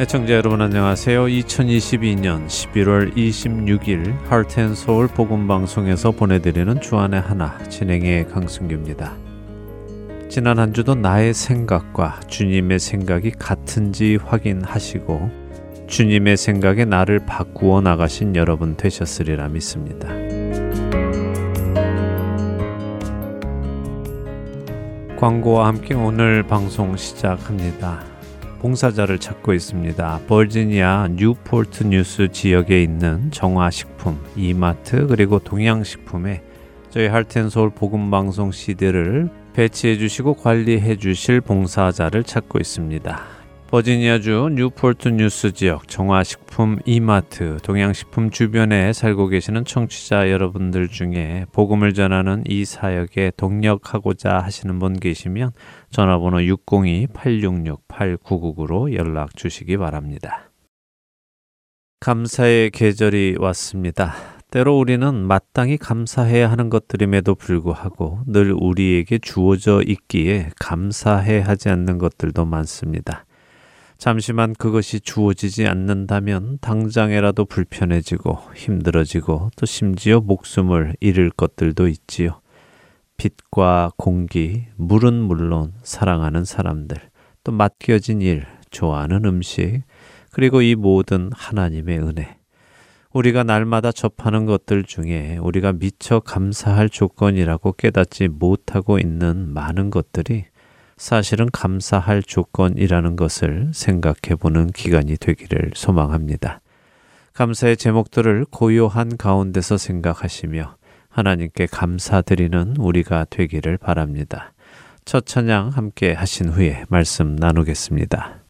애청자 여러분 안녕하세요. 2022년 11월 26일 하트앤서울 복음방송에서 보내드리는 주안의 하나 진행의 강승규입니다. 지난 한 주도 나의 생각과 주님의 생각이 같은지 확인하시고 주님의 생각에 나를 바꾸어 나가신 여러분 되셨으리라 믿습니다. 광고와 함께 오늘 방송 시작합니다. 봉사자를 찾고 있습니다. 버지니아 뉴포트 뉴스 지역에 있는 정화식품, 이마트 그리고 동양식품에 저희 할텐서울 복음방송 CD를 배치해 주시고 관리해 주실 봉사자를 찾고 있습니다. 버지니아주 뉴포트 뉴스 지역 정화식품 이마트 동양식품 주변에 살고 계시는 청취자 여러분들 중에 복음을 전하는 이 사역에 동역하고자 하시는 분 계시면 전화번호 602-866-8999로 연락 주시기 바랍니다. 감사의 계절이 왔습니다. 때로 우리는 마땅히 감사해야 하는 것들임에도 불구하고 늘 우리에게 주어져 있기에 감사해 하지 않는 것들도 많습니다. 잠시만 그것이 주어지지 않는다면 당장에라도 불편해지고 힘들어지고 또 심지어 목숨을 잃을 것들도 있지요. 빛과 공기, 물은 물론 사랑하는 사람들, 또 맡겨진 일, 좋아하는 음식, 그리고 이 모든 하나님의 은혜. 우리가 날마다 접하는 것들 중에 우리가 미처 감사할 조건이라고 깨닫지 못하고 있는 많은 것들이 사실은 감사할 조건이라는 것을 생각해 보는 기간이 되기를 소망합니다. 감사의 제목들을 고요한 가운데서 생각하시며 하나님께 감사드리는 우리가 되기를 바랍니다. 첫 찬양 함께 하신 후에 말씀 나누겠습니다.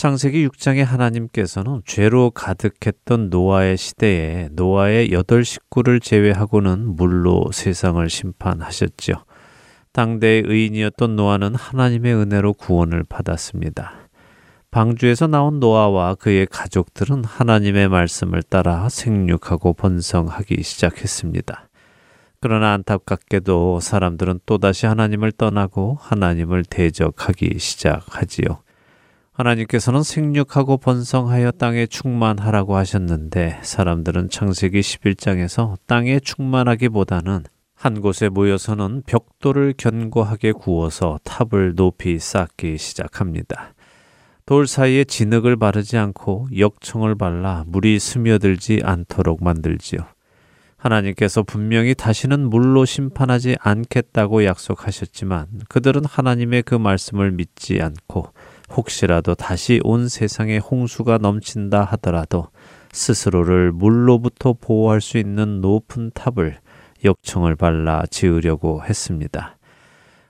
창세기 6장에 하나님께서는 죄로 가득했던 노아의 시대에 노아의 여덟 식구를 제외하고는 물로 세상을 심판하셨지요. 당대의 의인이었던 노아는 하나님의 은혜로 구원을 받았습니다. 방주에서 나온 노아와 그의 가족들은 하나님의 말씀을 따라 생육하고 번성하기 시작했습니다. 그러나 안타깝게도 사람들은 또다시 하나님을 떠나고 하나님을 대적하기 시작하지요. 하나님께서는 생육하고 번성하여 땅에 충만하라고 하셨는데 사람들은 창세기 11장에서 땅에 충만하기보다는 한 곳에 모여서는 벽돌을 견고하게 구워서 탑을 높이 쌓기 시작합니다. 돌 사이에 진흙을 바르지 않고 역청을 발라 물이 스며들지 않도록 만들지요. 하나님께서 분명히 다시는 물로 심판하지 않겠다고 약속하셨지만 그들은 하나님의 그 말씀을 믿지 않고 혹시라도 다시 온 세상에 홍수가 넘친다 하더라도 스스로를 물로부터 보호할 수 있는 높은 탑을 역청을 발라 지으려고 했습니다.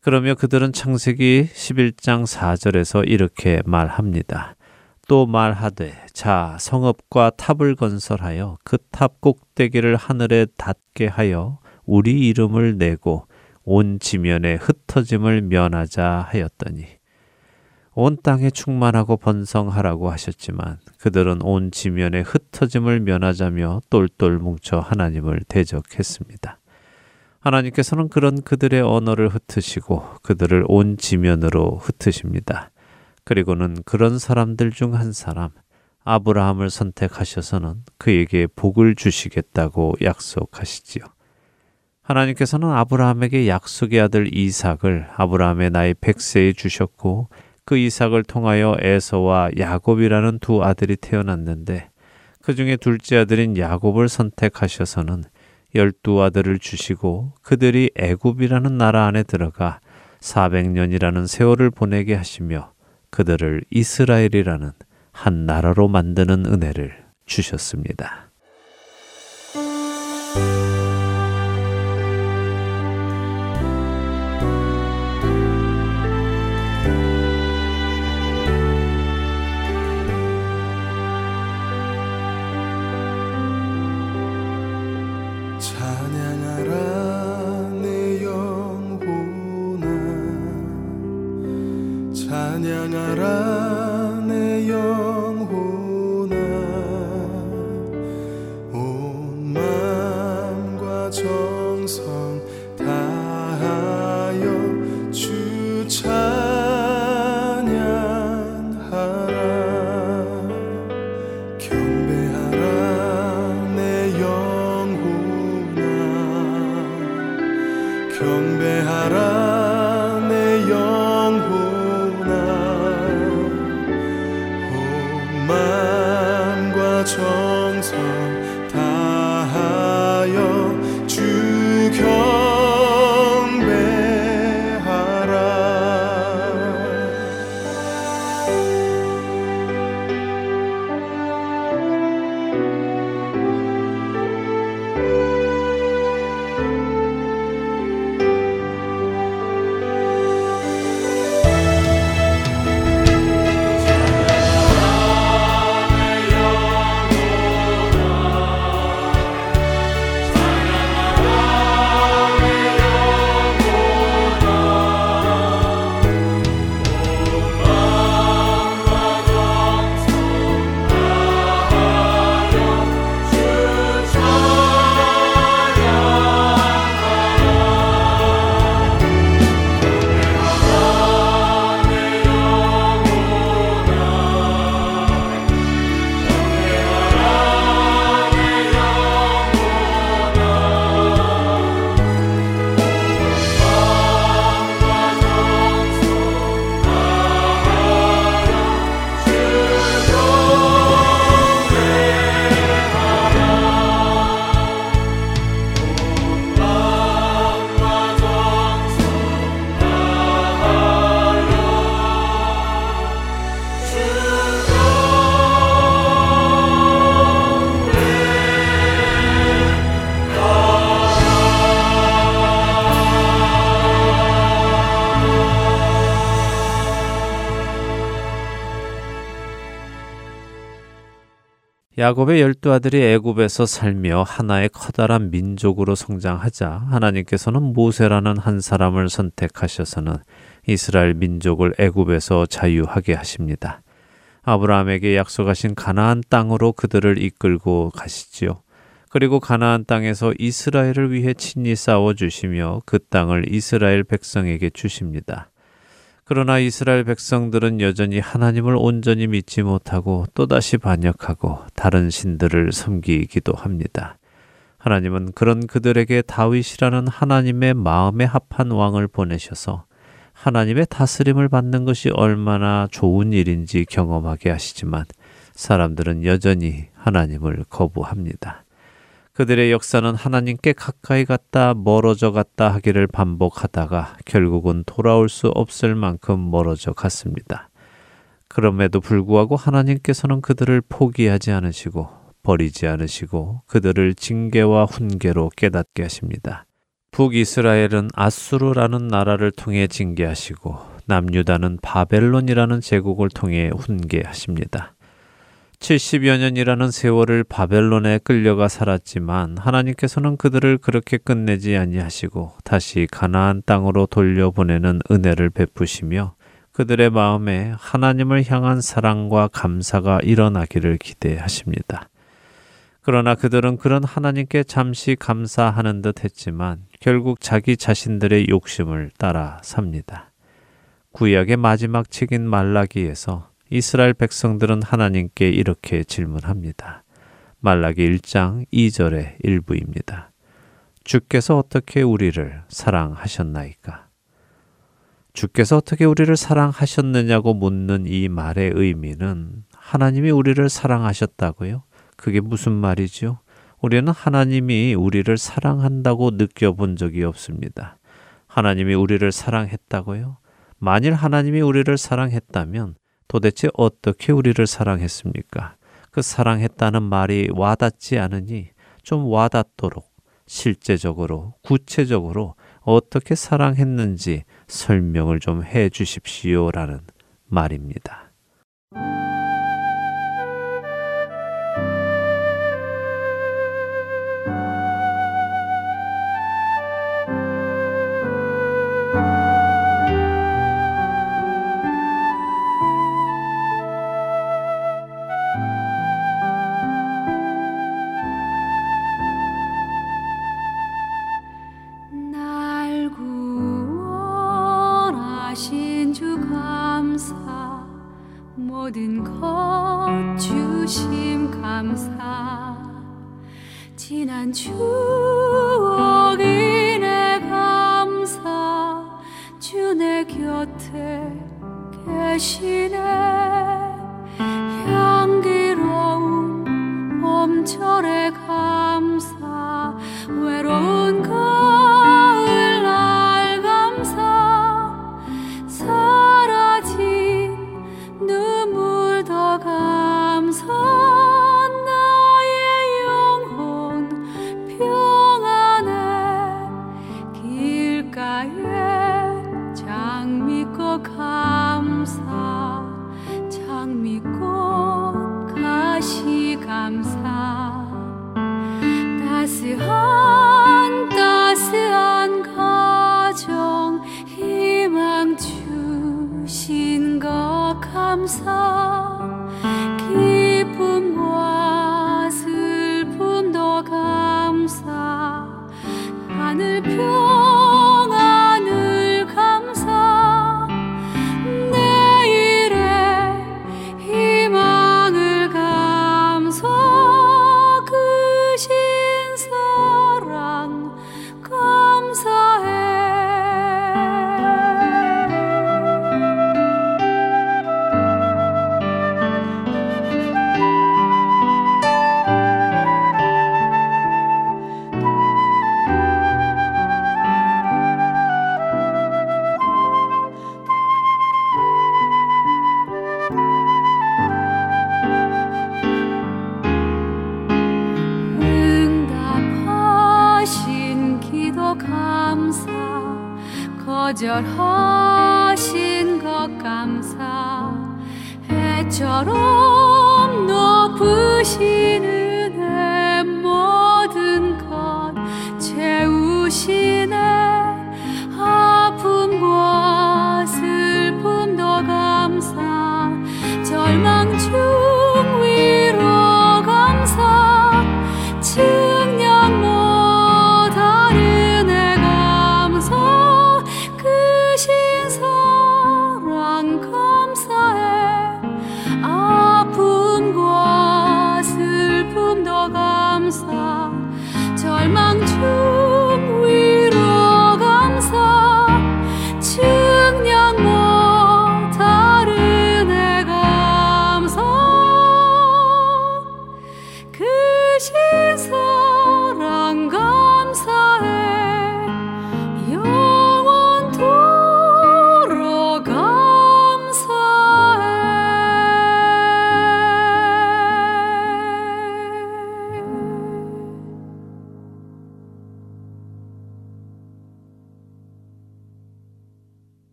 그러며 그들은 창세기 11장 4절에서 이렇게 말합니다. 또 말하되 자 성읍과 탑을 건설하여 그 탑 꼭대기를 하늘에 닿게 하여 우리 이름을 내고 온 지면에 흩어짐을 면하자 하였더니 온 땅에 충만하고 번성하라고 하셨지만 그들은 온 지면에 흩어짐을 면하자며 똘똘 뭉쳐 하나님을 대적했습니다. 하나님께서는 그런 그들의 언어를 흩으시고 그들을 온 지면으로 흩으십니다. 그리고는 그런 사람들 중 한 사람, 아브라함을 선택하셔서는 그에게 복을 주시겠다고 약속하시지요. 하나님께서는 아브라함에게 약속의 아들 이삭을 아브라함의 나이 100세에 주셨고 그 이삭을 통하여 에서와 야곱이라는 두 아들이 태어났는데 그 중에 둘째 아들인 야곱을 선택하셔서는 열두 아들을 주시고 그들이 애굽이라는 나라 안에 들어가 400년이라는 세월을 보내게 하시며 그들을 이스라엘이라는 한 나라로 만드는 은혜를 주셨습니다. 야곱의 열두 아들이 애굽에서 살며 하나의 커다란 민족으로 성장하자 하나님께서는 모세라는 한 사람을 선택하셔서는 이스라엘 민족을 애굽에서 자유하게 하십니다. 아브라함에게 약속하신 가나안 땅으로 그들을 이끌고 가시지요. 그리고 가나안 땅에서 이스라엘을 위해 친히 싸워 주시며 그 땅을 이스라엘 백성에게 주십니다. 그러나 이스라엘 백성들은 여전히 하나님을 온전히 믿지 못하고 또다시 반역하고 다른 신들을 섬기기도 합니다. 하나님은 그런 그들에게 다윗이라는 하나님의 마음에 합한 왕을 보내셔서 하나님의 다스림을 받는 것이 얼마나 좋은 일인지 경험하게 하시지만 사람들은 여전히 하나님을 거부합니다. 그들의 역사는 하나님께 가까이 갔다 멀어져 갔다 하기를 반복하다가 결국은 돌아올 수 없을 만큼 멀어져 갔습니다. 그럼에도 불구하고 하나님께서는 그들을 포기하지 않으시고 버리지 않으시고 그들을 징계와 훈계로 깨닫게 하십니다. 북이스라엘은 아수르라는 나라를 통해 징계하시고 남유다는 바벨론이라는 제국을 통해 훈계하십니다. 70여 년이라는 세월을 바벨론에 끌려가 살았지만 하나님께서는 그들을 그렇게 끝내지 아니하시고 다시 가나안 땅으로 돌려보내는 은혜를 베푸시며 그들의 마음에 하나님을 향한 사랑과 감사가 일어나기를 기대하십니다. 그러나 그들은 그런 하나님께 잠시 감사하는 듯 했지만 결국 자기 자신들의 욕심을 따라 삽니다. 구약의 마지막 책인 말라기에서 이스라엘 백성들은 하나님께 이렇게 질문합니다. 말라기 1장 2절의 일부입니다. 주께서 어떻게 우리를 사랑하셨나이까? 주께서 어떻게 우리를 사랑하셨느냐고 묻는 이 말의 의미는 하나님이 우리를 사랑하셨다고요? 그게 무슨 말이죠? 우리는 하나님이 우리를 사랑한다고 느껴본 적이 없습니다. 하나님이 우리를 사랑했다고요? 만일 하나님이 우리를 사랑했다면 도대체 어떻게 우리를 사랑했습니까? 그 사랑했다는 말이 와닿지 않으니 좀 와닿도록 실제적으로 구체적으로 어떻게 사랑했는지 설명을 좀 해 주십시오 라는 말입니다.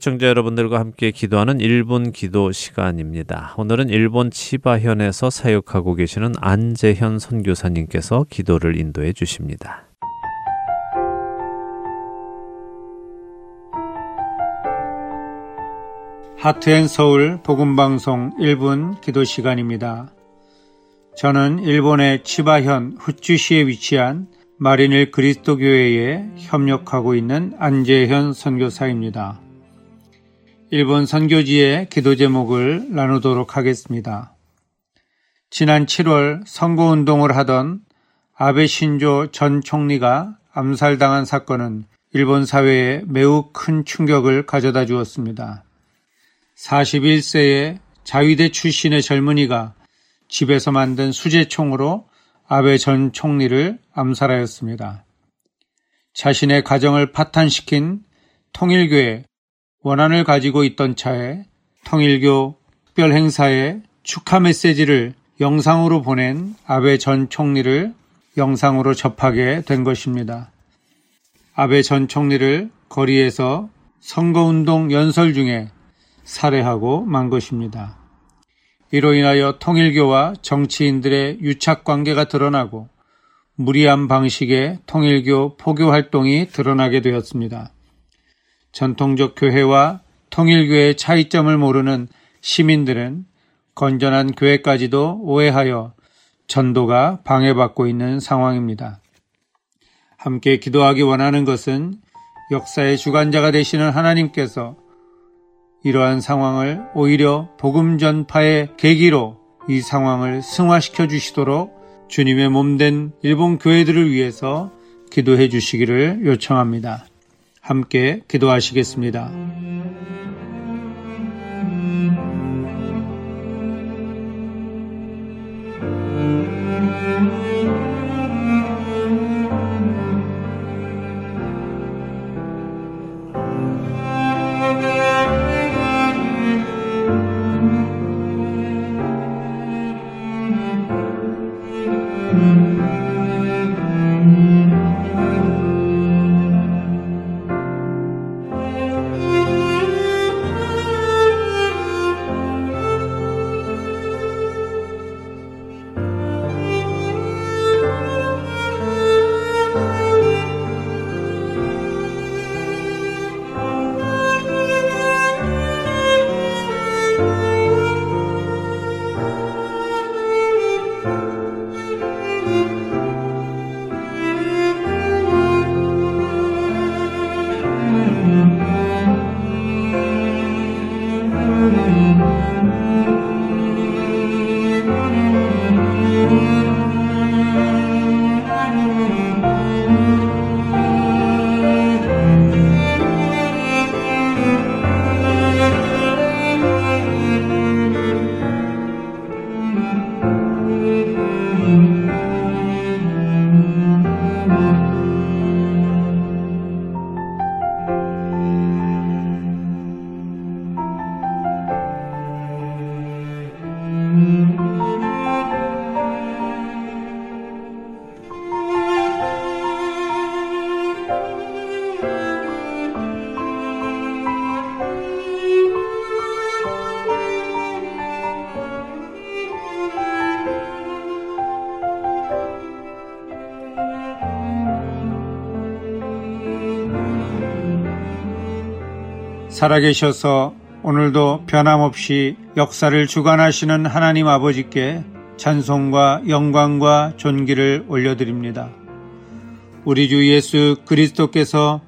애청자 여러분들과 함께 기도하는 1분 기도 시간입니다. 오늘은 일본 치바현에서 사역하고 계시는 안재현 선교사님께서 기도를 인도해 주십니다. 하트앤 서울 복음방송 1분 기도 시간입니다. 저는 일본의 치바현 후추시에 위치한 마린일 그리스도교회에 협력하고 있는 안재현 선교사입니다. 일본 선교지의 기도 제목을 나누도록 하겠습니다. 지난 7월 선거운동을 하던 아베 신조 전 총리가 암살당한 사건은 일본 사회에 매우 큰 충격을 가져다 주었습니다. 41세의 자위대 출신의 젊은이가 집에서 만든 수제총으로 아베 전 총리를 암살하였습니다. 자신의 가정을 파탄시킨 통일교회 원한을 가지고 있던 차에 통일교 특별 행사에 축하 메시지를 영상으로 보낸 아베 전 총리를 영상으로 접하게 된 것입니다. 아베 전 총리를 거리에서 선거운동 연설 중에 살해하고 만 것입니다. 이로 인하여 통일교와 정치인들의 유착 관계가 드러나고 무리한 방식의 통일교 포교 활동이 드러나게 되었습니다. 전통적 교회와 통일교의 차이점을 모르는 시민들은 건전한 교회까지도 오해하여 전도가 방해받고 있는 상황입니다. 함께 기도하기 원하는 것은 역사의 주관자가 되시는 하나님께서 이러한 상황을 오히려 복음 전파의 계기로 이 상황을 승화시켜 주시도록 주님의 몸된 일본 교회들을 위해서 기도해 주시기를 요청합니다. 함께 기도하시겠습니다. 살아계셔서 오늘도 변함없이 역사를 주관하시는 하나님 아버지께 찬송과 영광과 존귀를 올려드립니다. 우리 주 예수 그리스도께서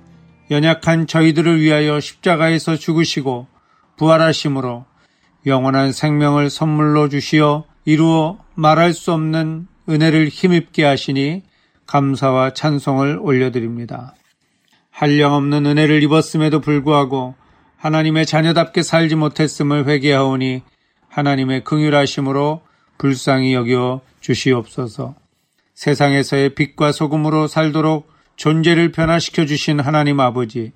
연약한 저희들을 위하여 십자가에서 죽으시고 부활하심으로 영원한 생명을 선물로 주시어 이루어 말할 수 없는 은혜를 힘입게 하시니 감사와 찬송을 올려드립니다. 한량 없는 은혜를 입었음에도 불구하고 하나님의 자녀답게 살지 못했음을 회개하오니 하나님의 긍휼하심으로 불쌍히 여겨 주시옵소서. 세상에서의 빛과 소금으로 살도록 존재를 변화시켜 주신 하나님 아버지,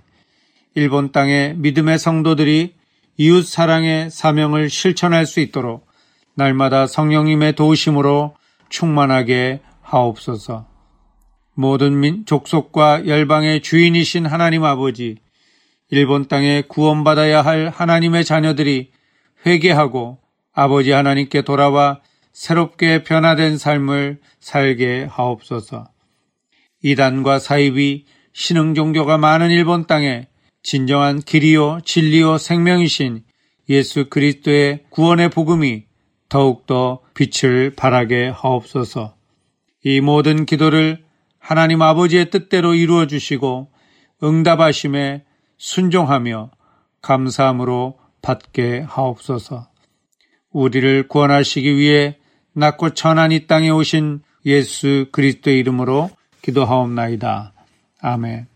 일본 땅의 믿음의 성도들이 이웃 사랑의 사명을 실천할 수 있도록 날마다 성령님의 도우심으로 충만하게 하옵소서. 모든 민, 족속과 열방의 주인이신 하나님 아버지, 일본 땅에 구원받아야 할 하나님의 자녀들이 회개하고 아버지 하나님께 돌아와 새롭게 변화된 삶을 살게 하옵소서. 이단과 사입이 신흥 종교가 많은 일본 땅에 진정한 길이요 진리요 생명이신 예수 그리스도의 구원의 복음이 더욱더 빛을 발하게 하옵소서. 이 모든 기도를 하나님 아버지의 뜻대로 이루어 주시고 응답하심에 순종하며 감사함으로 받게 하옵소서. 우리를 구원하시기 위해 낮고 천한 이 땅에 오신 예수 그리스도의 이름으로 기도하옵나이다. 아멘.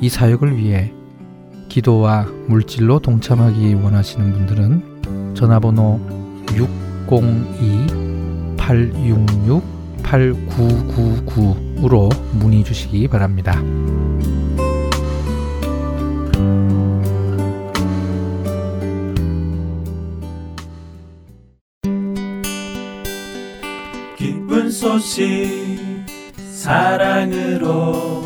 이 사역을 위해 기도와 물질로 동참하기 원하시는 분들은 전화번호 602-866-8999으로 문의 주시기 바랍니다. 기쁜 소식 사랑으로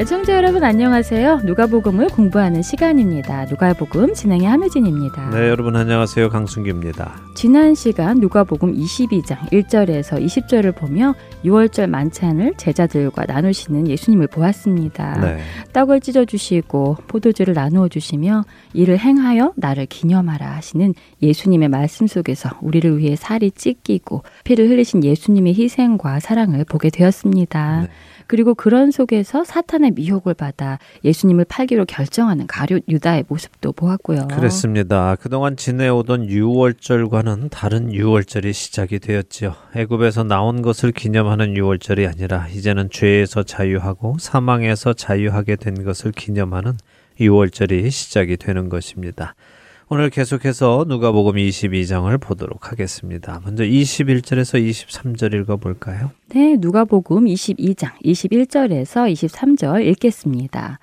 애청자 여러분 안녕하세요. 누가복음을 공부하는 시간입니다. 누가복음 진행의 함유진입니다. 네, 여러분 안녕하세요. 강순기입니다. 지난 시간 누가복음 22장 1절에서 20절을 보며 6월절 만찬을 제자들과 나누시는 예수님을 보았습니다. 네. 떡을 찢어 주시고 포도주를 나누어 주시며 이를 행하여 나를 기념하라 하시는 예수님의 말씀 속에서 우리를 위해 살이 찢기고 피를 흘리신 예수님의 희생과 사랑을 보게 되었습니다. 네. 그리고 그런 속에서 사탄의 미혹을 받아 예수님을 팔기로 결정하는 가룟 유다의 모습도 보았고요. 그렇습니다. 그동안 지내오던 유월절과는 다른 유월절이 시작이 되었지요. 애굽에서 나온 것을 기념하는 유월절이 아니라 이제는 죄에서 자유하고 사망에서 자유하게 된 것을 기념하는 유월절이 시작이 되는 것입니다. 오늘 계속해서 누가복음 22장을 보도록 하겠습니다. 먼저 21절에서 23절 읽어 볼까요? 네, 누가복음 22장 21절에서 23절 읽겠습니다.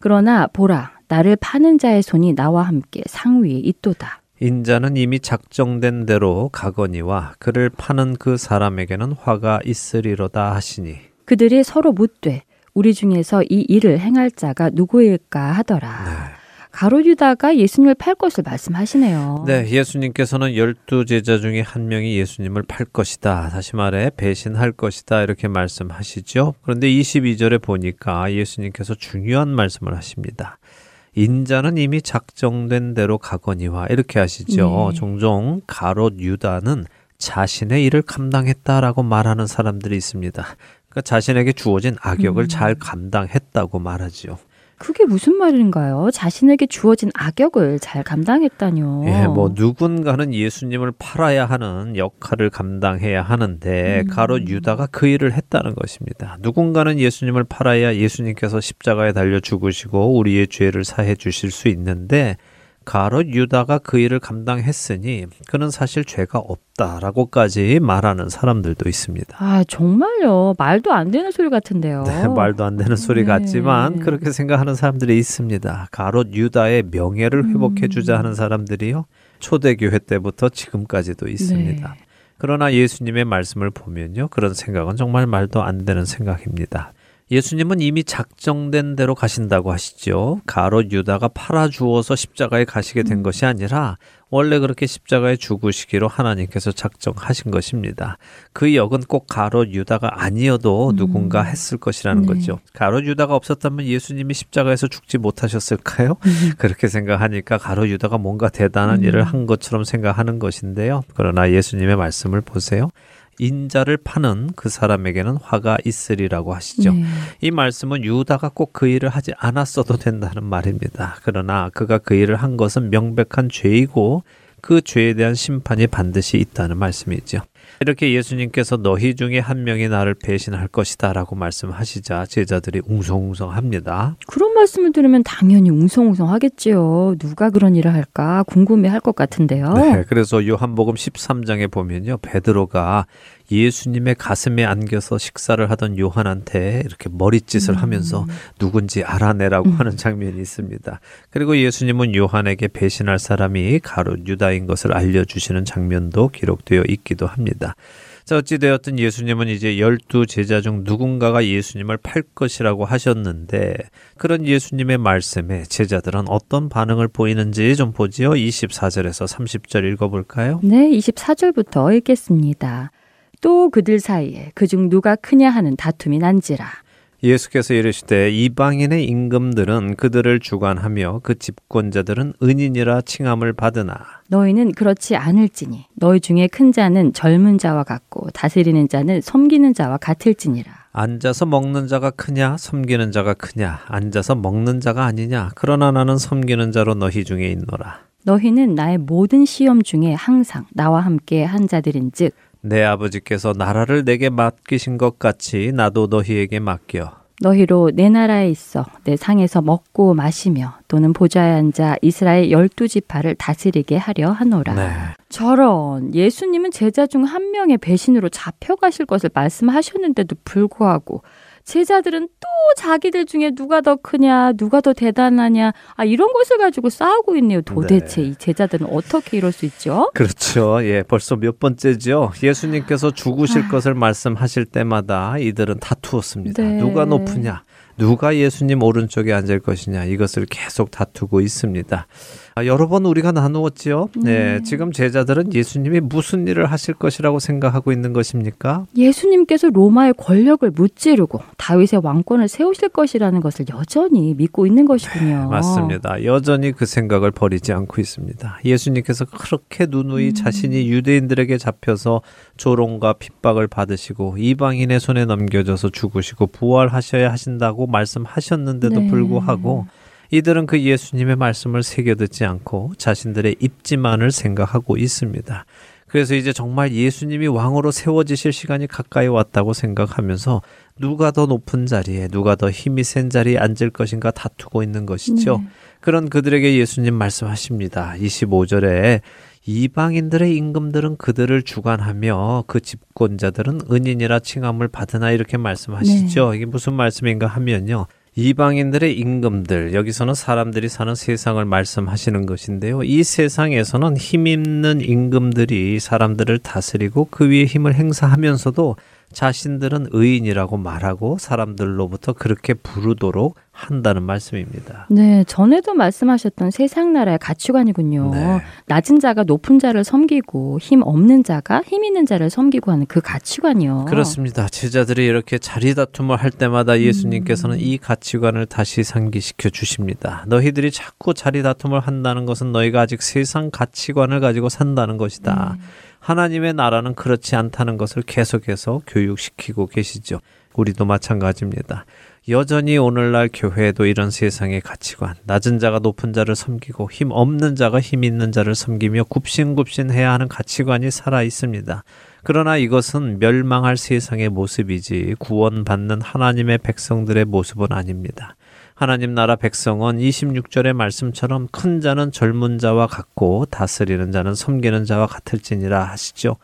그러나 보라 나를 파는 자의 손이 나와 함께 상 위에 있도다. 인자는 이미 작정된 대로 가거니와 그를 파는 그 사람에게는 화가 있으리로다 하시니 그들이 서로 묻되 우리 중에서 이 일을 행할 자가 누구일까 하더라. 네. 가롯 유다가 예수님을 팔 것을 말씀하시네요. 네, 예수님께서는 열두 제자 중에 한 명이 예수님을 팔 것이다. 다시 말해 배신할 것이다. 이렇게 말씀하시죠. 그런데 22절에 보니까 예수님께서 중요한 말씀을 하십니다. 인자는 이미 작정된 대로 가거니와 이렇게 하시죠. 네. 종종 가롯 유다는 자신의 일을 감당했다라고 말하는 사람들이 있습니다. 그러니까 자신에게 주어진 악역을 음. 잘 감당했다고 말하지요. 그게 무슨 말인가요? 자신에게 주어진 악역을 잘 감당했다뇨. 예, 뭐 누군가는 예수님을 팔아야 하는 역할을 감당해야 하는데 음. 가로 유다가 그 일을 했다는 것입니다. 누군가는 예수님을 팔아야 예수님께서 십자가에 달려 죽으시고 우리의 죄를 사해 주실 수 있는데 가롯 유다가 그 일을 감당했으니 그는 사실 죄가 없다라고까지 말하는 사람들도 있습니다. 아 정말요? 말도 안 되는 소리 같은데요. 네, 말도 안 되는 소리 네. 같지만 그렇게 생각하는 사람들이 있습니다. 가롯 유다의 명예를 회복해 주자 음. 하는 사람들이요 초대교회 때부터 지금까지도 있습니다. 네. 그러나 예수님의 말씀을 보면요 그런 생각은 정말 말도 안 되는 생각입니다. 예수님은 이미 작정된 대로 가신다고 하시죠. 가롯 유다가 팔아 주어서 십자가에 가시게 된 음. 것이 아니라 원래 그렇게 십자가에 죽으시기로 하나님께서 작정하신 것입니다. 그 역은 꼭 가롯 유다가 아니어도 음. 누군가 했을 것이라는 네. 거죠. 가롯 유다가 없었다면 예수님이 십자가에서 죽지 못하셨을까요? 음. 그렇게 생각하니까 가롯 유다가 뭔가 대단한 음. 일을 한 것처럼 생각하는 것인데요. 그러나 예수님의 말씀을 보세요. 인자를 파는 그 사람에게는 화가 있으리라고 하시죠. 네. 이 말씀은 유다가 꼭 그 일을 하지 않았어도 된다는 말입니다. 그러나 그가 그 일을 한 것은 명백한 죄이고 그 죄에 대한 심판이 반드시 있다는 말씀이죠. 이렇게 예수님께서 너희 중에 한 명이 나를 배신할 것이다 라고 말씀하시자 제자들이 웅성웅성 합니다. 그런 말씀을 들으면 당연히 웅성웅성 하겠지요. 누가 그런 일을 할까 궁금해 할 것 같은데요. 네, 그래서 요한복음 13장에 보면요. 베드로가 예수님의 가슴에 안겨서 식사를 하던 요한한테 이렇게 머리짓을 음. 하면서 누군지 알아내라고 음. 하는 장면이 있습니다. 그리고 예수님은 요한에게 배신할 사람이 가로 유다인 것을 알려주시는 장면도 기록되어 있기도 합니다. 자, 어찌되었든 예수님은 이제 열두 제자 중 누군가가 예수님을 팔 것이라고 하셨는데, 그런 예수님의 말씀에 제자들은 어떤 반응을 보이는지 좀 보지요. 24절에서 30절 읽어볼까요? 네, 24절부터 읽겠습니다. 또 그들 사이에 그중 누가 크냐 하는 다툼이 난지라. 예수께서 이르시되 이방인의 임금들은 그들을 주관하며 그 집권자들은 은인이라 칭함을 받으나 너희는 그렇지 않을지니 너희 중에 큰 자는 젊은 자와 같고 다스리는 자는 섬기는 자와 같을지니라 앉아서 먹는 자가 크냐 섬기는 자가 크냐 앉아서 먹는 자가 아니냐 그러나 나는 섬기는 자로 너희 중에 있노라 너희는 나의 모든 시험 중에 항상 나와 함께 한 자들인즉 내 아버지께서 나라를 내게 맡기신 것 같이 나도 너희에게 맡겨. 너희로 내 나라에 있어 내 상에서 먹고 마시며 또는 보좌에 앉아 이스라엘 열두 지파를 다스리게 하려 하노라. 네. 저런 예수님은 제자 중 한 명의 배신으로 잡혀가실 것을 말씀하셨는데도 불구하고 제자들은 또 자기들 중에 누가 더 크냐, 누가 더 대단하냐, 아, 이런 것을 가지고 싸우고 있네요. 도대체 네. 이 제자들은 어떻게 이럴 수 있죠? 그렇죠. 예, 벌써 몇 번째죠. 예수님께서 죽으실 아. 것을 말씀하실 때마다 이들은 다투었습니다. 네. 누가 높으냐, 누가 예수님 오른쪽에 앉을 것이냐, 이것을 계속 다투고 있습니다. 아, 여러 번 우리가 나누었지요. 네, 음. 지금 제자들은 예수님이 무슨 일을 하실 것이라고 생각하고 있는 것입니까? 예수님께서 로마의 권력을 무찌르고 다윗의 왕권을 세우실 것이라는 것을 여전히 믿고 있는 것이군요. 네, 맞습니다. 여전히 그 생각을 버리지 않고 있습니다. 예수님께서 그렇게 누누이 음. 자신이 유대인들에게 잡혀서 조롱과 핍박을 받으시고 이방인의 손에 넘겨져서 죽으시고 부활하셔야 하신다고 말씀하셨는데도 네. 불구하고 이들은 그 예수님의 말씀을 새겨듣지 않고 자신들의 입지만을 생각하고 있습니다. 그래서 이제 정말 예수님이 왕으로 세워지실 시간이 가까이 왔다고 생각하면서 누가 더 높은 자리에 누가 더 힘이 센 자리에 앉을 것인가 다투고 있는 것이죠. 네. 그런 그들에게 예수님 말씀하십니다. 25절에 이방인들의 임금들은 그들을 주관하며 그 집권자들은 은인이라 칭함을 받으나 이렇게 말씀하시죠. 네. 이게 무슨 말씀인가 하면요. 이방인들의 임금들, 여기서는 사람들이 사는 세상을 말씀하시는 것인데요. 이 세상에서는 힘 있는 임금들이 사람들을 다스리고 그 위에 힘을 행사하면서도 자신들은 의인이라고 말하고 사람들로부터 그렇게 부르도록 한다는 말씀입니다. 네, 전에도 말씀하셨던 세상 나라의 가치관이군요. 네. 낮은 자가 높은 자를 섬기고 힘 없는 자가 힘 있는 자를 섬기고 하는 그 가치관이요. 그렇습니다. 제자들이 이렇게 자리 다툼을 할 때마다 예수님께서는 음. 이 가치관을 다시 상기시켜 주십니다. 너희들이 자꾸 자리 다툼을 한다는 것은 너희가 아직 세상 가치관을 가지고 산다는 것이다. 음. 하나님의 나라는 그렇지 않다는 것을 계속해서 교육시키고 계시죠. 우리도 마찬가지입니다. 여전히 오늘날 교회에도 이런 세상의 가치관, 낮은 자가 높은 자를 섬기고 힘 없는 자가 힘 있는 자를 섬기며 굽신굽신 해야 하는 가치관이 살아 있습니다. 그러나 이것은 멸망할 세상의 모습이지 구원받는 하나님의 백성들의 모습은 아닙니다. 하나님 나라 백성은 26절의 말씀처럼 큰 자는 젊은 자와 같고 다스리는 자는 섬기는 자와 같을지니라 하시죠.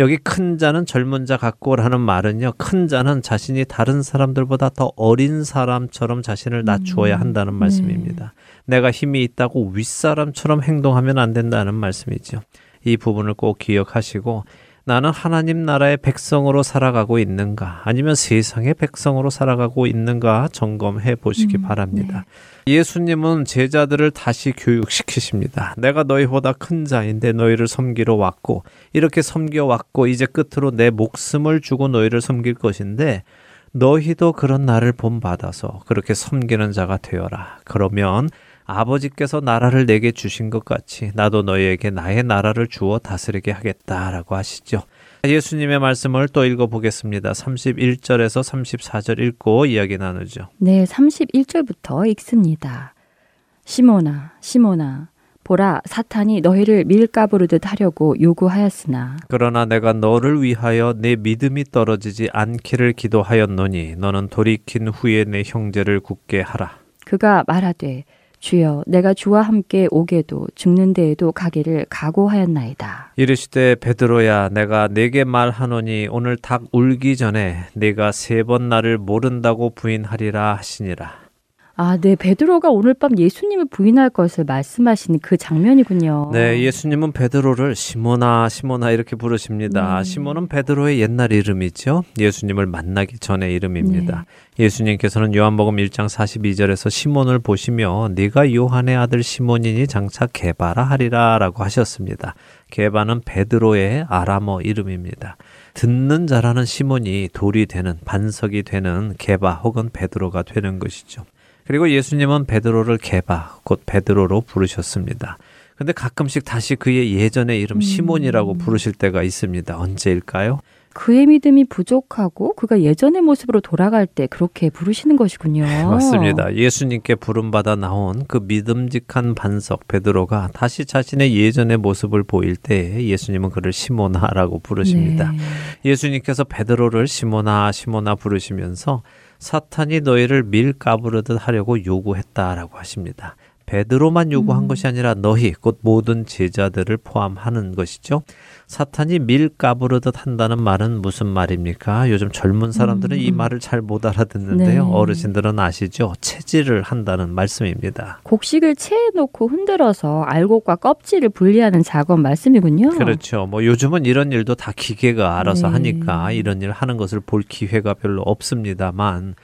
여기 큰 자는 젊은 자 같고라는 말은요. 큰 자는 자신이 다른 사람들보다 더 어린 사람처럼 자신을 낮추어야 음, 한다는 음, 말씀입니다. 네. 내가 힘이 있다고 윗사람처럼 행동하면 안 된다는 말씀이죠. 이 부분을 꼭 기억하시고 나는 하나님 나라의 백성으로 살아가고 있는가 아니면 세상의 백성으로 살아가고 있는가 점검해 보시기 음, 바랍니다. 네. 예수님은 제자들을 다시 교육시키십니다. 내가 너희보다 큰 자인데 너희를 섬기러 왔고 이렇게 섬겨 왔고 이제 끝으로 내 목숨을 주고 너희를 섬길 것인데 너희도 그런 나를 본받아서 그렇게 섬기는 자가 되어라. 그러면 아버지께서 나라를 내게 주신 것 같이 나도 너희에게 나의 나라를 주어 다스리게 하겠다라고 하시죠. 예수님의 말씀을 또 읽어보겠습니다. 31절에서 34절 읽고 이야기 나누죠. 네, 31절부터 읽습니다. 시모나, 시모나, 보라 사탄이 너희를 밀가부르듯 하려고 요구하였으나 그러나 내가 너를 위하여 내 믿음이 떨어지지 않기를 기도하였노니 너는 돌이킨 후에 내 형제를 굳게 하라. 그가 말하되 주여 내가 주와 함께 오게도 죽는 데에도 가기를 각오하였나이다. 이르시되 베드로야 내가 네게 말하노니 오늘 닭 울기 전에 네가 세 번 나를 모른다고 부인하리라 하시니라. 아, 네. 베드로가 오늘 밤 예수님을 부인할 것을 말씀하시는 그 장면이군요. 네, 예수님은 베드로를 시모나 시모나 이렇게 부르십니다. 네. 시몬은 베드로의 옛날 이름이죠. 예수님을 만나기 전의 이름입니다. 네. 예수님께서는 요한복음 1장 42절에서 시몬을 보시며 네가 요한의 아들 시몬이니 장차 게바라 하리라라고 하셨습니다. 게바는 베드로의 아람어 이름입니다. 듣는 자라는 시몬이 돌이 되는 반석이 되는 게바 혹은 베드로가 되는 것이죠. 그리고 예수님은 베드로를 개바, 곧 베드로로 부르셨습니다. 근데 가끔씩 다시 그의 예전의 이름 음. 시몬이라고 부르실 때가 있습니다. 언제일까요? 그의 믿음이 부족하고 그가 예전의 모습으로 돌아갈 때 그렇게 부르시는 것이군요. 맞습니다. 예수님께 부름받아 나온 그 믿음직한 반석 베드로가 다시 자신의 예전의 모습을 보일 때 예수님은 그를 시모나라고 부르십니다. 네. 예수님께서 베드로를 시모나 시모나 부르시면서 사탄이 너희를 밀가부르듯 하려고 요구했다라고 하십니다. 베드로만 요구한 음. 것이 아니라 너희 곧 모든 제자들을 포함하는 것이죠. 사탄이 밀가부르듯 한다는 말은 무슨 말입니까? 요즘 젊은 사람들은 음. 이 말을 잘 못 알아듣는데요. 네. 어르신들은 아시죠? 체질을 한다는 말씀입니다. 곡식을 체에 놓고 흔들어서 알곡과 껍질을 분리하는 작업 말씀이군요. 그렇죠. 뭐 요즘은 이런 일도 다 기계가 알아서 네. 하니까 이런 일 하는 것을 볼 기회가 별로 없습니다만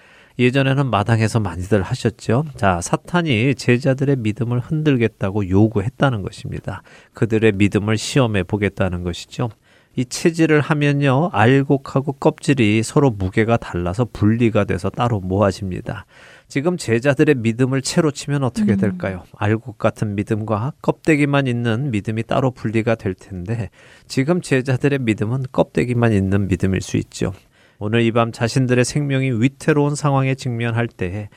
예전에는 마당에서 많이들 하셨죠. 자, 사탄이 제자들의 믿음을 흔들겠다고 요구했다는 것입니다. 그들의 믿음을 시험해 보겠다는 것이죠. 이 체질을 하면요, 알곡하고 껍질이 서로 무게가 달라서 분리가 돼서 따로 모아집니다. 지금 제자들의 믿음을 채로 치면 어떻게 음. 될까요? 음. 알곡 같은 믿음과 껍데기만 있는 믿음이 따로 분리가 될 텐데, 지금 제자들의 믿음은 껍데기만 있는 믿음일 수 있죠. 오늘 이 밤 자신들의 생명이 위태로운 상황에 직면할 때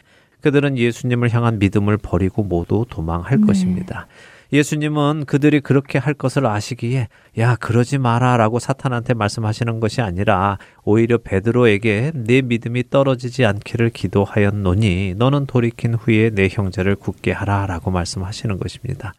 그들은 예수님을 향한 믿음을 버리고 모두 도망할 네. 것입니다. 예수님은 그들이 그렇게 할 것을 아시기에 야 그러지 마라라고 사탄한테 말씀하시는 것이 아니라 오히려 베드로에게 내 믿음이 떨어지지 않기를 기도하였노니 너는 돌이킨 후에 내 형제를 굳게 하라라고 말씀하시는 것입니다.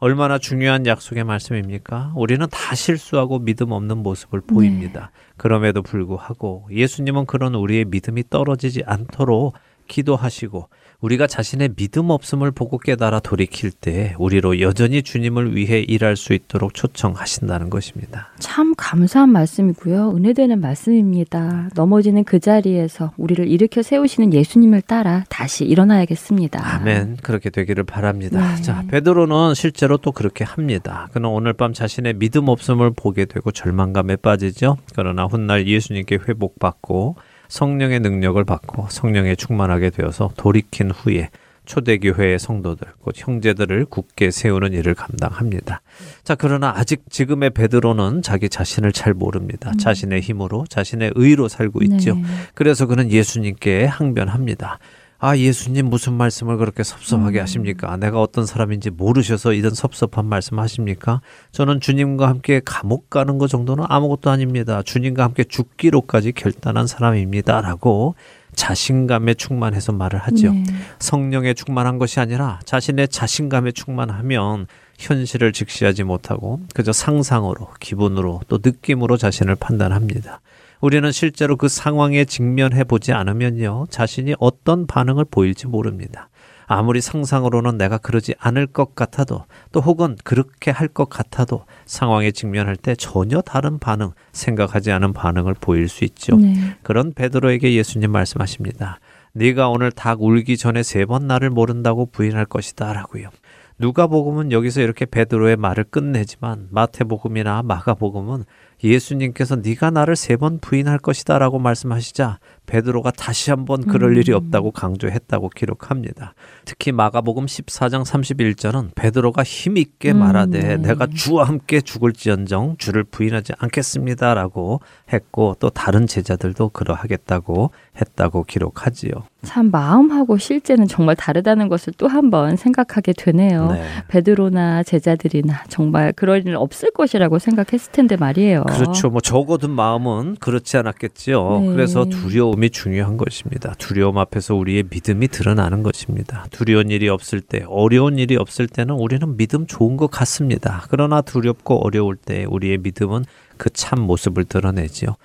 얼마나 중요한 약속의 말씀입니까? 우리는 다 실수하고 믿음 없는 모습을 보입니다. 네. 그럼에도 불구하고 예수님은 그런 우리의 믿음이 떨어지지 않도록 기도하시고 우리가 자신의 믿음 없음을 보고 깨달아 돌이킬 때 우리로 여전히 주님을 위해 일할 수 있도록 초청하신다는 것입니다. 참 감사한 말씀이고요. 은혜되는 말씀입니다. 넘어지는 그 자리에서 우리를 일으켜 세우시는 예수님을 따라 다시 일어나야겠습니다. 아멘. 그렇게 되기를 바랍니다. 네. 자, 베드로는 실제로 또 그렇게 합니다. 그는 오늘 밤 자신의 믿음 없음을 보게 되고 절망감에 빠지죠. 그러나 훗날 예수님께 회복받고 성령의 능력을 받고 성령에 충만하게 되어서 돌이킨 후에 초대교회의 성도들, 곧 형제들을 굳게 세우는 일을 감당합니다. 자, 그러나 아직 지금의 베드로는 자기 자신을 잘 모릅니다. 음. 자신의 힘으로, 자신의 의로 살고 있죠. 네. 그래서 그는 예수님께 항변합니다. 아, 예수님 무슨 말씀을 그렇게 섭섭하게 음. 하십니까? 내가 어떤 사람인지 모르셔서 이런 섭섭한 말씀 하십니까? 저는 주님과 함께 감옥 가는 것 정도는 아무것도 아닙니다. 주님과 함께 죽기로까지 결단한 사람입니다. 라고 자신감에 충만해서 말을 하죠. 네. 성령에 충만한 것이 아니라 자신의 자신감에 충만하면 현실을 직시하지 못하고 그저 상상으로, 기분으로 또 느낌으로 자신을 판단합니다. 우리는 실제로 그 상황에 직면해 보지 않으면요, 자신이 어떤 반응을 보일지 모릅니다. 아무리 상상으로는 내가 그러지 않을 것 같아도 또 혹은 그렇게 할 것 같아도 상황에 직면할 때 전혀 다른 반응, 생각하지 않은 반응을 보일 수 있죠. 네. 그런 베드로에게 예수님 말씀하십니다. 네가 오늘 닭 울기 전에 세 번 나를 모른다고 부인할 것이다라고요. 누가복음은 여기서 이렇게 베드로의 말을 끝내지만 마태복음이나 마가복음은 예수님께서 네가 나를 세 번 부인할 것이다라고 말씀하시자 베드로가 다시 한번 그럴 음. 일이 없다고 강조했다고 기록합니다. 특히 마가복음 14장 31절은 베드로가 힘 있게 말하되 음. 내가 주와 함께 죽을지언정 주를 부인하지 않겠습니다라고 했고 또 다른 제자들도 그러하겠다고 했다고 기록하지요. 참 마음하고 실제는 정말 다르다는 것을 또 한 번 생각하게 되네요. 네. 베드로나 제자들이나 정말 그럴 일 없을 것이라고 생각했을 텐데 말이에요. 그렇죠. 뭐 적어도 마음은 그렇지 않았겠지요. 네. 그래서 두려움이 중요한 것입니다. 두려움 앞에서 우리의 믿음이 드러나는 것입니다. 두려운 일이 없을 때, 어려운 일이 없을 때는 우리는 믿음 좋은 것 같습니다. 그러나 두렵고 어려울 때 우리의 믿음은 그 참 모습을 드러내지요.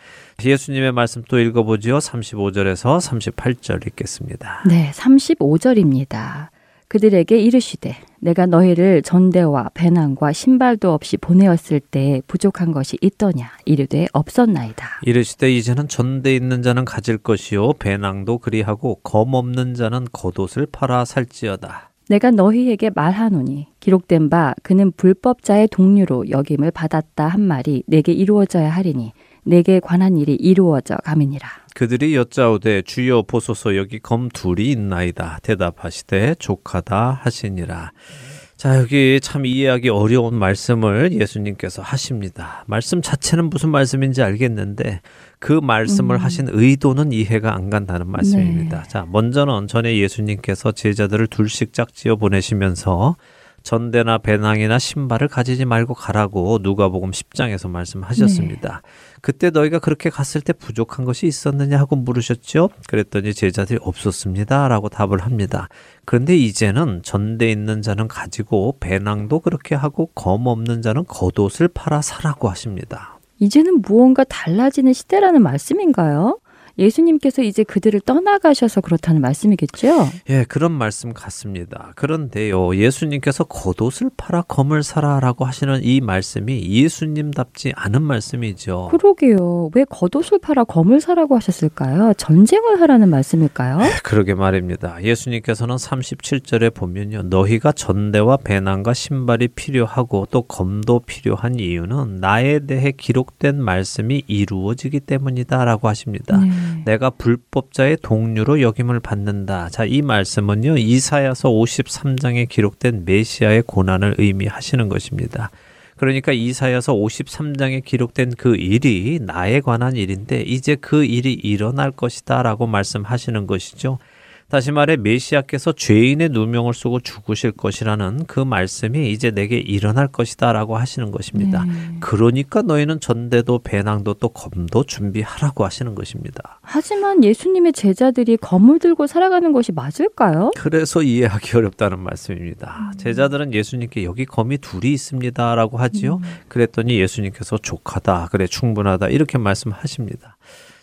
예수님의 말씀 또 읽어보지요. 35절에서 38절 읽겠습니다. 네, 35절입니다. 그들에게 이르시되 내가 너희를 전대와 배낭과 신발도 없이 보내었을 때 부족한 것이 있더냐 이르되 없었나이다. 이르시되 이제는 전대 있는 자는 가질 것이요 배낭도 그리하고 검 없는 자는 겉옷을 팔아 살지어다. 내가 너희에게 말하노니 기록된 바 그는 불법자의 동류로 역임을 받았다 한 말이 내게 이루어져야 하리니 내게 관한 일이 이루어져 가미니라. 그들이 여짜오되 주여 보소서 여기 검 둘이 있나이다. 대답하시되 족하다 하시니라. 자, 여기 참 이해하기 어려운 말씀을 예수님께서 하십니다. 말씀 자체는 무슨 말씀인지 알겠는데 그 말씀을 음. 하신 의도는 이해가 안 간다는 말씀입니다. 네. 자, 먼저는 전에 예수님께서 제자들을 둘씩 짝지어 보내시면서 전대나 배낭이나 신발을 가지지 말고 가라고 누가복음 10장에서 말씀하셨습니다. 네. 그때 너희가 그렇게 갔을 때 부족한 것이 있었느냐 하고 물으셨죠? 그랬더니 제자들이 없었습니다 라고 답을 합니다. 그런데 이제는 전대 있는 자는 가지고 배낭도 그렇게 하고 검 없는 자는 겉옷을 팔아 사라고 하십니다. 이제는 무언가 달라지는 시대라는 말씀인가요? 예수님께서 이제 그들을 떠나가셔서 그렇다는 말씀이겠죠? 예, 그런 말씀 같습니다. 그런데요, 예수님께서 겉옷을 팔아 검을 사라라고 하시는 이 말씀이 예수님답지 않은 말씀이죠. 그러게요. 왜 겉옷을 팔아 검을 사라고 하셨을까요? 전쟁을 하라는 말씀일까요? 예, 그러게 말입니다. 예수님께서는 37절에 보면요, 너희가 전대와 배낭과 신발이 필요하고 또 검도 필요한 이유는 나에 대해 기록된 말씀이 이루어지기 때문이다라고 하십니다. 네. 내가 불법자의 동류로 역임을 받는다. 자, 이 말씀은요. 이사야서 53장에 기록된 메시아의 고난을 의미하시는 것입니다. 그러니까 이사야서 53장에 기록된 그 일이 나에 관한 일인데 이제 그 일이 일어날 것이다라고 말씀하시는 것이죠. 다시 말해 메시아께서 죄인의 누명을 쓰고 죽으실 것이라는 그 말씀이 이제 내게 일어날 것이다라고 하시는 것입니다. 네. 그러니까 너희는 전대도 배낭도 또 검도 준비하라고 하시는 것입니다. 하지만 예수님의 제자들이 검을 들고 살아가는 것이 맞을까요? 그래서 이해하기 어렵다는 말씀입니다. 음. 제자들은 예수님께 여기 검이 둘이 있습니다라고 하지요. 음. 그랬더니 예수님께서 족하다, 그래 충분하다 이렇게 말씀하십니다.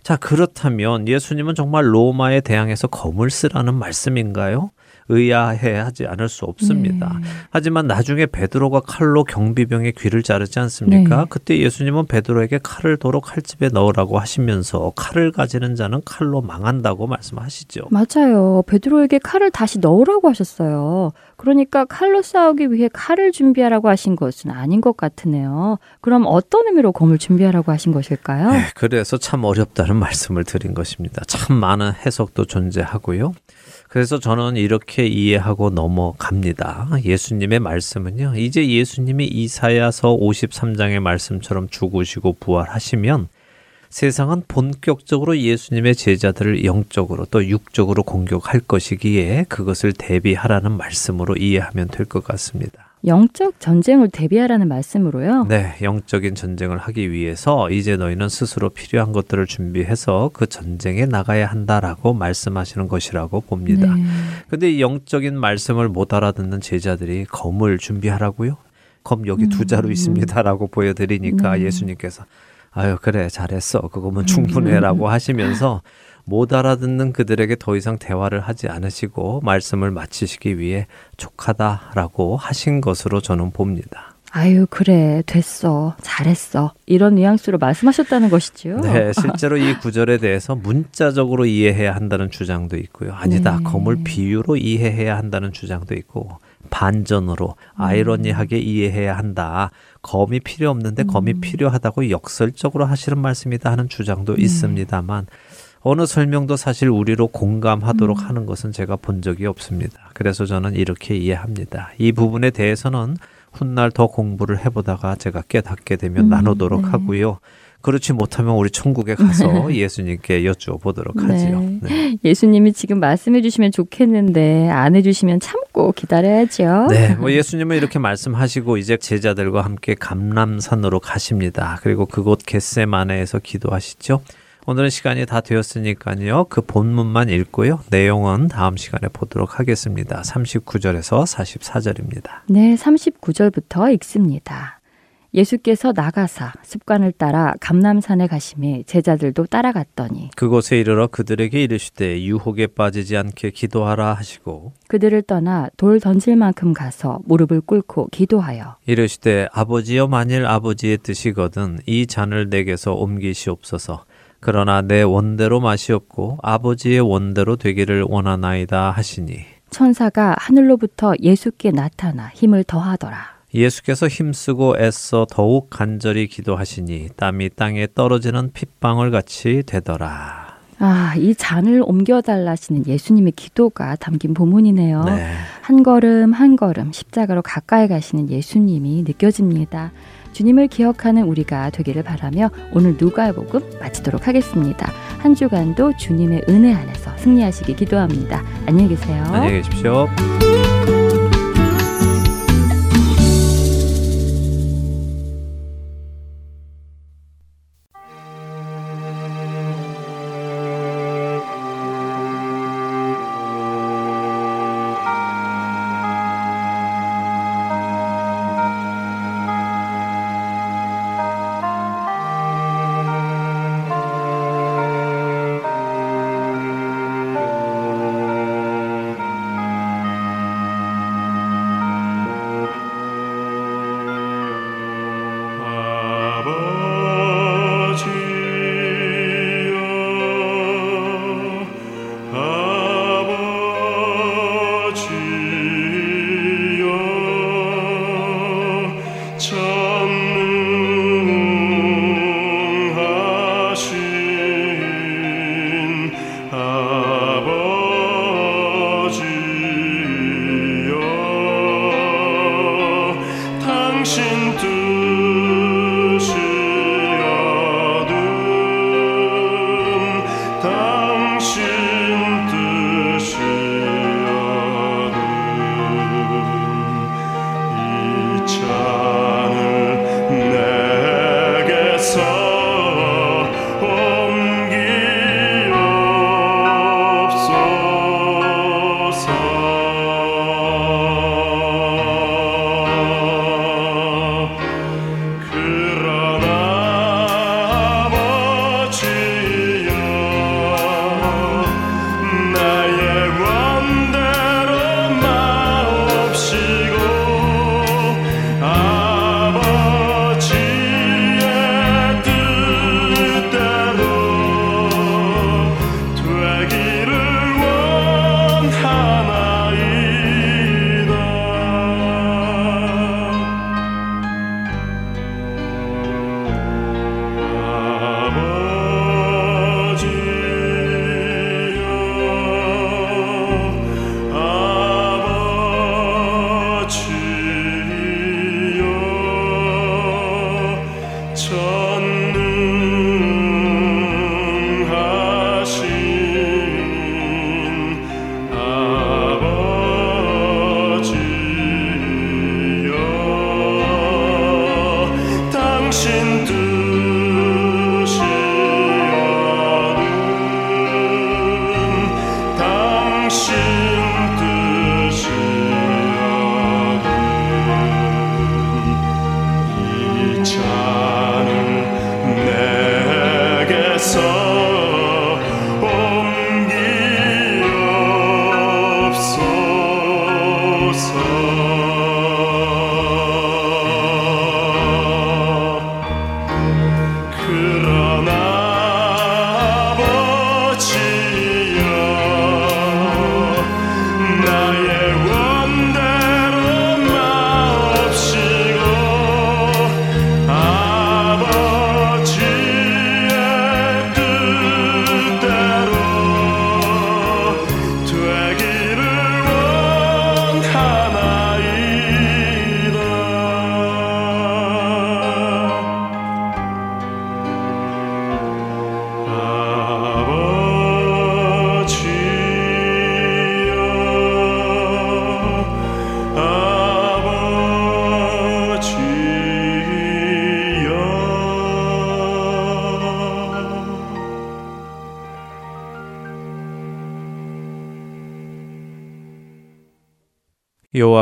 자, 그렇다면 예수님은 정말 로마에 대항해서 검을 쓰라는 말씀인가요? 의아해 하지 않을 수 없습니다. 네. 하지만 나중에 베드로가 칼로 경비병의 귀를 자르지 않습니까? 네. 그때 예수님은 베드로에게 칼을 도로 칼집에 넣으라고 하시면서 칼을 가지는 자는 칼로 망한다고 말씀하시죠. 맞아요. 베드로에게 칼을 다시 넣으라고 하셨어요. 그러니까 칼로 싸우기 위해 칼을 준비하라고 하신 것은 아닌 것 같으네요. 그럼 어떤 의미로 검을 준비하라고 하신 것일까요? 네, 그래서 참 어렵다는 말씀을 드린 것입니다. 참 많은 해석도 존재하고요. 그래서 저는 이렇게 이해하고 넘어갑니다. 예수님의 말씀은요. 이제 예수님이 이사야서 53장의 말씀처럼 죽으시고 부활하시면 세상은 본격적으로 예수님의 제자들을 영적으로 또 육적으로 공격할 것이기에 그것을 대비하라는 말씀으로 이해하면 될 것 같습니다. 영적 전쟁을 대비하라는 말씀으로요? 네, 영적인 전쟁을 하기 위해서 이제 너희는 스스로 필요한 것들을 준비해서 그 전쟁에 나가야 한다라고 말씀하시는 것이라고 봅니다. 네. 근데 이 영적인 말씀을 못 알아듣는 제자들이 검을 준비하라고요? 검 여기 두 자루 음. 있습니다라고 보여드리니까 네. 예수님께서 아유 그래 잘했어 그거면 충분해라고 하시면서 못 알아듣는 그들에게 더 이상 대화를 하지 않으시고 말씀을 마치시기 위해 족하다라고 하신 것으로 저는 봅니다. 아유, 그래, 됐어, 잘했어. 이런 뉘앙스로 말씀하셨다는 것이죠. 네, 실제로 이 구절에 대해서 문자적으로 이해해야 한다는 주장도 있고요. 아니다, 네. 검을 비유로 이해해야 한다는 주장도 있고, 반전으로 아이러니하게 음. 이해해야 한다. 검이 필요 없는데 검이 음. 필요하다고 역설적으로 하시는 말씀이다 하는 주장도 음. 있습니다만, 어느 설명도 사실 우리로 공감하도록 음. 하는 것은 제가 본 적이 없습니다. 그래서 저는 이렇게 이해합니다. 이 부분에 대해서는 훗날 더 공부를 해보다가 제가 깨닫게 되면 음, 나누도록 네. 하고요. 그렇지 못하면 우리 천국에 가서 예수님께 여쭈어 보도록 네. 하지요. 네. 예수님이 지금 말씀해 주시면 좋겠는데 안 해주시면 참고 기다려야죠. 네, 뭐 예수님은 이렇게 말씀하시고 이제 제자들과 함께 감람산으로 가십니다. 그리고 그곳 겟세마네에서 기도하시죠. 오늘은 시간이 다 되었으니까요. 그 본문만 읽고요. 내용은 다음 시간에 보도록 하겠습니다. 39절에서 44절입니다. 네, 39절부터 읽습니다. 예수께서 나가사 습관을 따라 감남산에 가심에 제자들도 따라갔더니 그곳에 이르러 그들에게 이르시되 유혹에 빠지지 않게 기도하라 하시고 그들을 떠나 돌 던질 만큼 가서 무릎을 꿇고 기도하여 이르시되 아버지여 만일 아버지의 뜻이거든 이 잔을 내게서 옮기시옵소서 그러나 내 원대로 마시옵고 아버지의 원대로 되기를 원하나이다 하시니 천사가 하늘로부터 예수께 나타나 힘을 더하더라. 예수께서 힘쓰고 애써 더욱 간절히 기도하시니 땀이 땅에 떨어지는 핏방울 같이 되더라. 아, 이 잔을 옮겨달라시는 예수님의 기도가 담긴 본문이네요. 네. 한 걸음 한 걸음 십자가로 가까이 가시는 예수님이 느껴집니다. 주님을 기억하는 우리가 되기를 바라며 오늘 누가복음 마치도록 하겠습니다. 한 주간도 주님의 은혜 안에서 승리하시기 기도합니다. 안녕히 계세요. 안녕히 계십시오.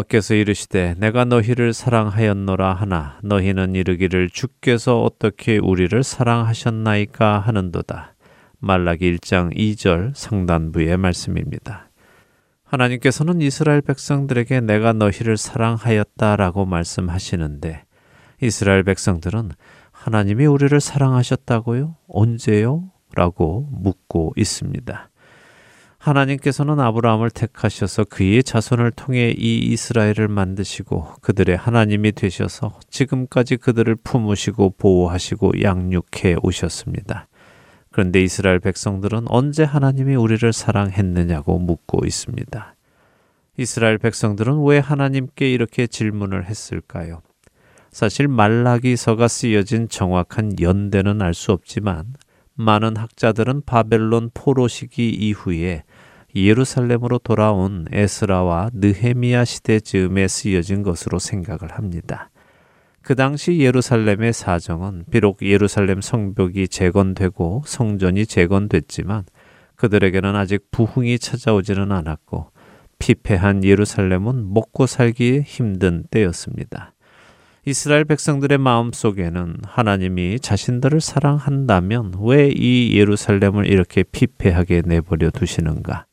여호와께서 이르시되 내가 너희를 사랑하였노라 하나 너희는 이르기를 주께서 어떻게 우리를 사랑하셨나이까 하는도다. 말라기 1장 2절 상단부의 말씀입니다. 하나님께서는 이스라엘 백성들에게 내가 너희를 사랑하였다라고 말씀하시는데 이스라엘 백성들은 하나님이 우리를 사랑하셨다고요? 언제요? 라고 묻고 있습니다. 하나님께서는 아브라함을 택하셔서 그의 자손을 통해 이 이스라엘을 만드시고 그들의 하나님이 되셔서 지금까지 그들을 품으시고 보호하시고 양육해 오셨습니다. 그런데 이스라엘 백성들은 언제 하나님이 우리를 사랑했느냐고 묻고 있습니다. 이스라엘 백성들은 왜 하나님께 이렇게 질문을 했을까요? 사실 말라기서가 쓰여진 정확한 연대는 알 수 없지만 많은 학자들은 바벨론 포로 시기 이후에 예루살렘으로 돌아온 에스라와 느헤미야 시대 즈음에 쓰여진 것으로 생각을 합니다. 그 당시 예루살렘의 사정은 비록 예루살렘 성벽이 재건되고 성전이 재건됐지만 그들에게는 아직 부흥이 찾아오지는 않았고 피폐한 예루살렘은 먹고 살기 힘든 때였습니다. 이스라엘 백성들의 마음 속에는 하나님이 자신들을 사랑한다면 왜 이 예루살렘을 이렇게 피폐하게 내버려 두시는가?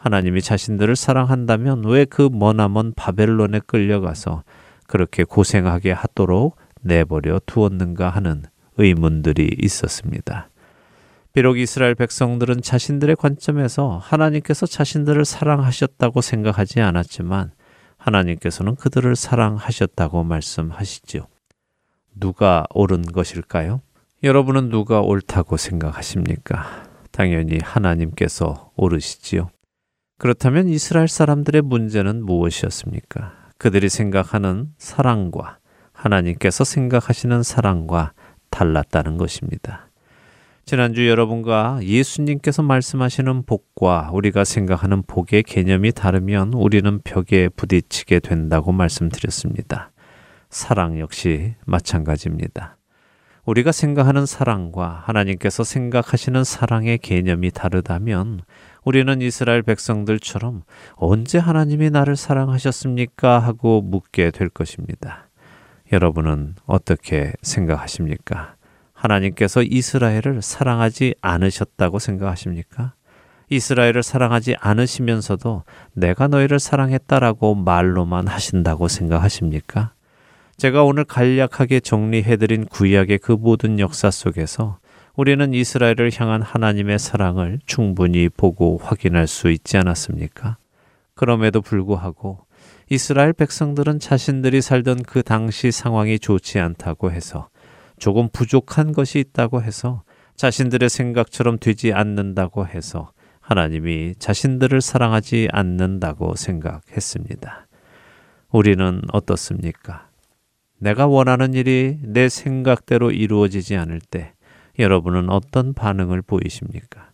하나님이 자신들을 사랑한다면 왜 그 머나먼 바벨론에 끌려가서 그렇게 고생하게 하도록 내버려 두었는가 하는 의문들이 있었습니다. 비록 이스라엘 백성들은 자신들의 관점에서 하나님께서 자신들을 사랑하셨다고 생각하지 않았지만 하나님께서는 그들을 사랑하셨다고 말씀하시죠. 누가 옳은 것일까요? 여러분은 누가 옳다고 생각하십니까? 당연히 하나님께서 옳으시지요. 그렇다면 이스라엘 사람들의 문제는 무엇이었습니까? 그들이 생각하는 사랑과 하나님께서 생각하시는 사랑과 달랐다는 것입니다. 지난주 여러분과 예수님께서 말씀하시는 복과 우리가 생각하는 복의 개념이 다르면 우리는 벽에 부딪히게 된다고 말씀드렸습니다. 사랑 역시 마찬가지입니다. 우리가 생각하는 사랑과 하나님께서 생각하시는 사랑의 개념이 다르다면 우리는 이스라엘 백성들처럼 언제 하나님이 나를 사랑하셨습니까? 하고 묻게 될 것입니다. 여러분은 어떻게 생각하십니까? 하나님께서 이스라엘을 사랑하지 않으셨다고 생각하십니까? 이스라엘을 사랑하지 않으시면서도 내가 너희를 사랑했다라고 말로만 하신다고 생각하십니까? 제가 오늘 간략하게 정리해드린 구약의 그 모든 역사 속에서 우리는 이스라엘을 향한 하나님의 사랑을 충분히 보고 확인할 수 있지 않았습니까? 그럼에도 불구하고 이스라엘 백성들은 자신들이 살던 그 당시 상황이 좋지 않다고 해서 조금 부족한 것이 있다고 해서 자신들의 생각처럼 되지 않는다고 해서 하나님이 자신들을 사랑하지 않는다고 생각했습니다. 우리는 어떻습니까? 내가 원하는 일이 내 생각대로 이루어지지 않을 때 여러분은 어떤 반응을 보이십니까?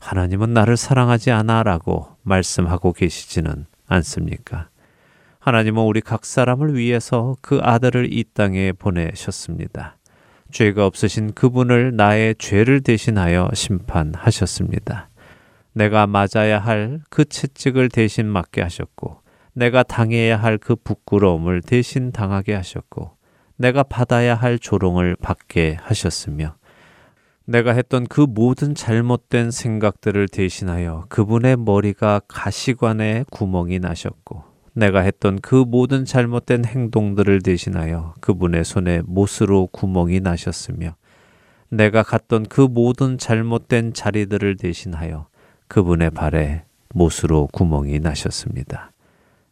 하나님은 나를 사랑하지 않아 라고 말씀하고 계시지는 않습니까? 하나님은 우리 각 사람을 위해서 그 아들을 이 땅에 보내셨습니다. 죄가 없으신 그분을 나의 죄를 대신하여 심판하셨습니다. 내가 맞아야 할 그 채찍을 대신 맞게 하셨고, 내가 당해야 할 그 부끄러움을 대신 당하게 하셨고, 내가 받아야 할 조롱을 받게 하셨으며, 내가 했던 그 모든 잘못된 생각들을 대신하여 그분의 머리가 가시관에 구멍이 나셨고, 내가 했던 그 모든 잘못된 행동들을 대신하여 그분의 손에 못으로 구멍이 나셨으며, 내가 갔던 그 모든 잘못된 자리들을 대신하여 그분의 발에 못으로 구멍이 나셨습니다.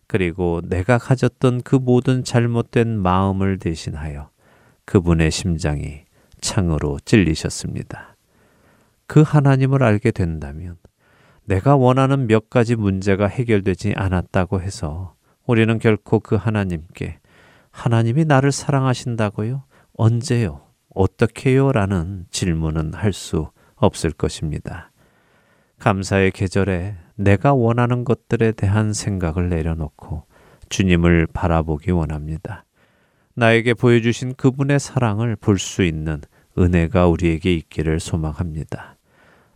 그리고 내가 가졌던 그 모든 잘못된 마음을 대신하여 그분의 심장이 창으로 찔리셨습니다. 그 하나님을 알게 된다면 내가 원하는 몇 가지 문제가 해결되지 않았다고 해서 우리는 결코 그 하나님께 하나님이 나를 사랑하신다고요? 언제요? 어떻게요? 라는 질문은 할 수 없을 것입니다. 감사의 계절에 내가 원하는 것들에 대한 생각을 내려놓고 주님을 바라보기 원합니다. 나에게 보여주신 그분의 사랑을 볼 수 있는 은혜가 우리에게 있기를 소망합니다.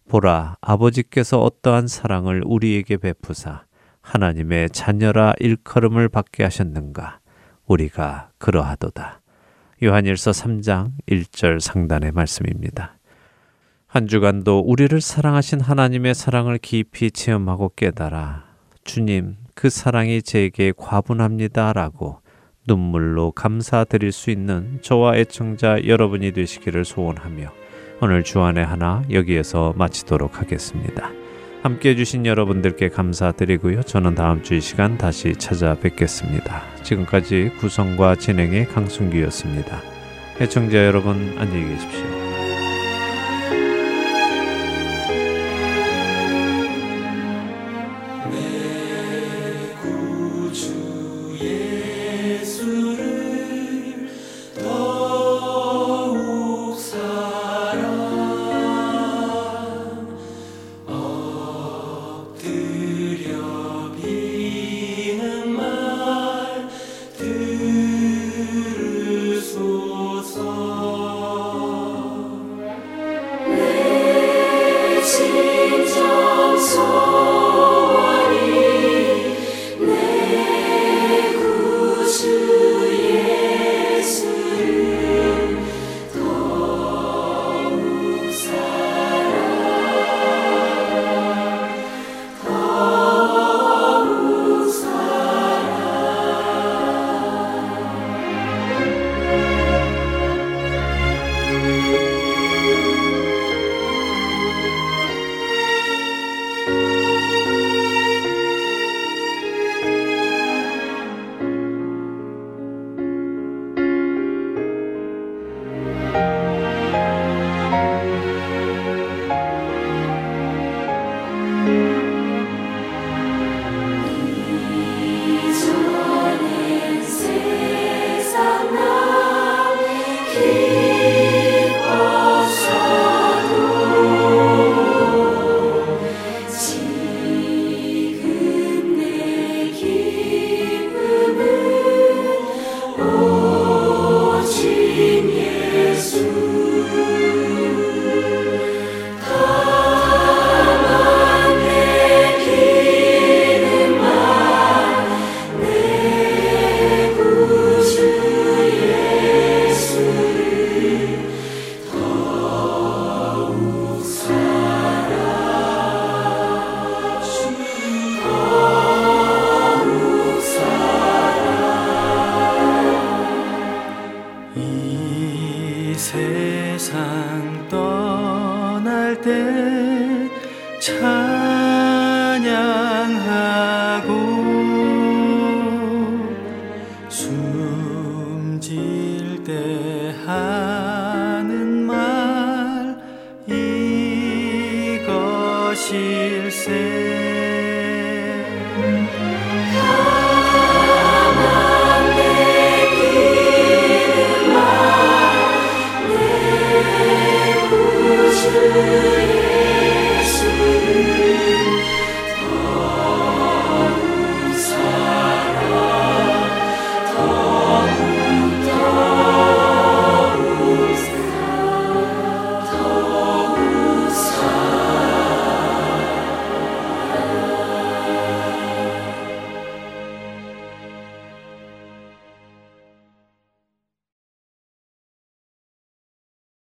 보라, 아버지께서 어떠한 사랑을 우리에게 베푸사 하나님의 자녀라 일컬음을 받게 하셨는가? 우리가 그러하도다. 요한일서 3장 1절 상단의 말씀입니다. 한 주간도 우리를 사랑하신 하나님의 사랑을 깊이 체험하고 깨달아 주님, 그 사랑이 제게 과분합니다라고 눈물로 감사드릴 수 있는 저와 애청자 여러분이 되시기를 소원하며 오늘 주안의 하나 여기에서 마치도록 하겠습니다. 함께 해주신 여러분들께 감사드리고요. 저는 다음 주 이 시간 다시 찾아뵙겠습니다. 지금까지 구성과 진행의 강순기였습니다. 애청자 여러분 안녕히 계십시오.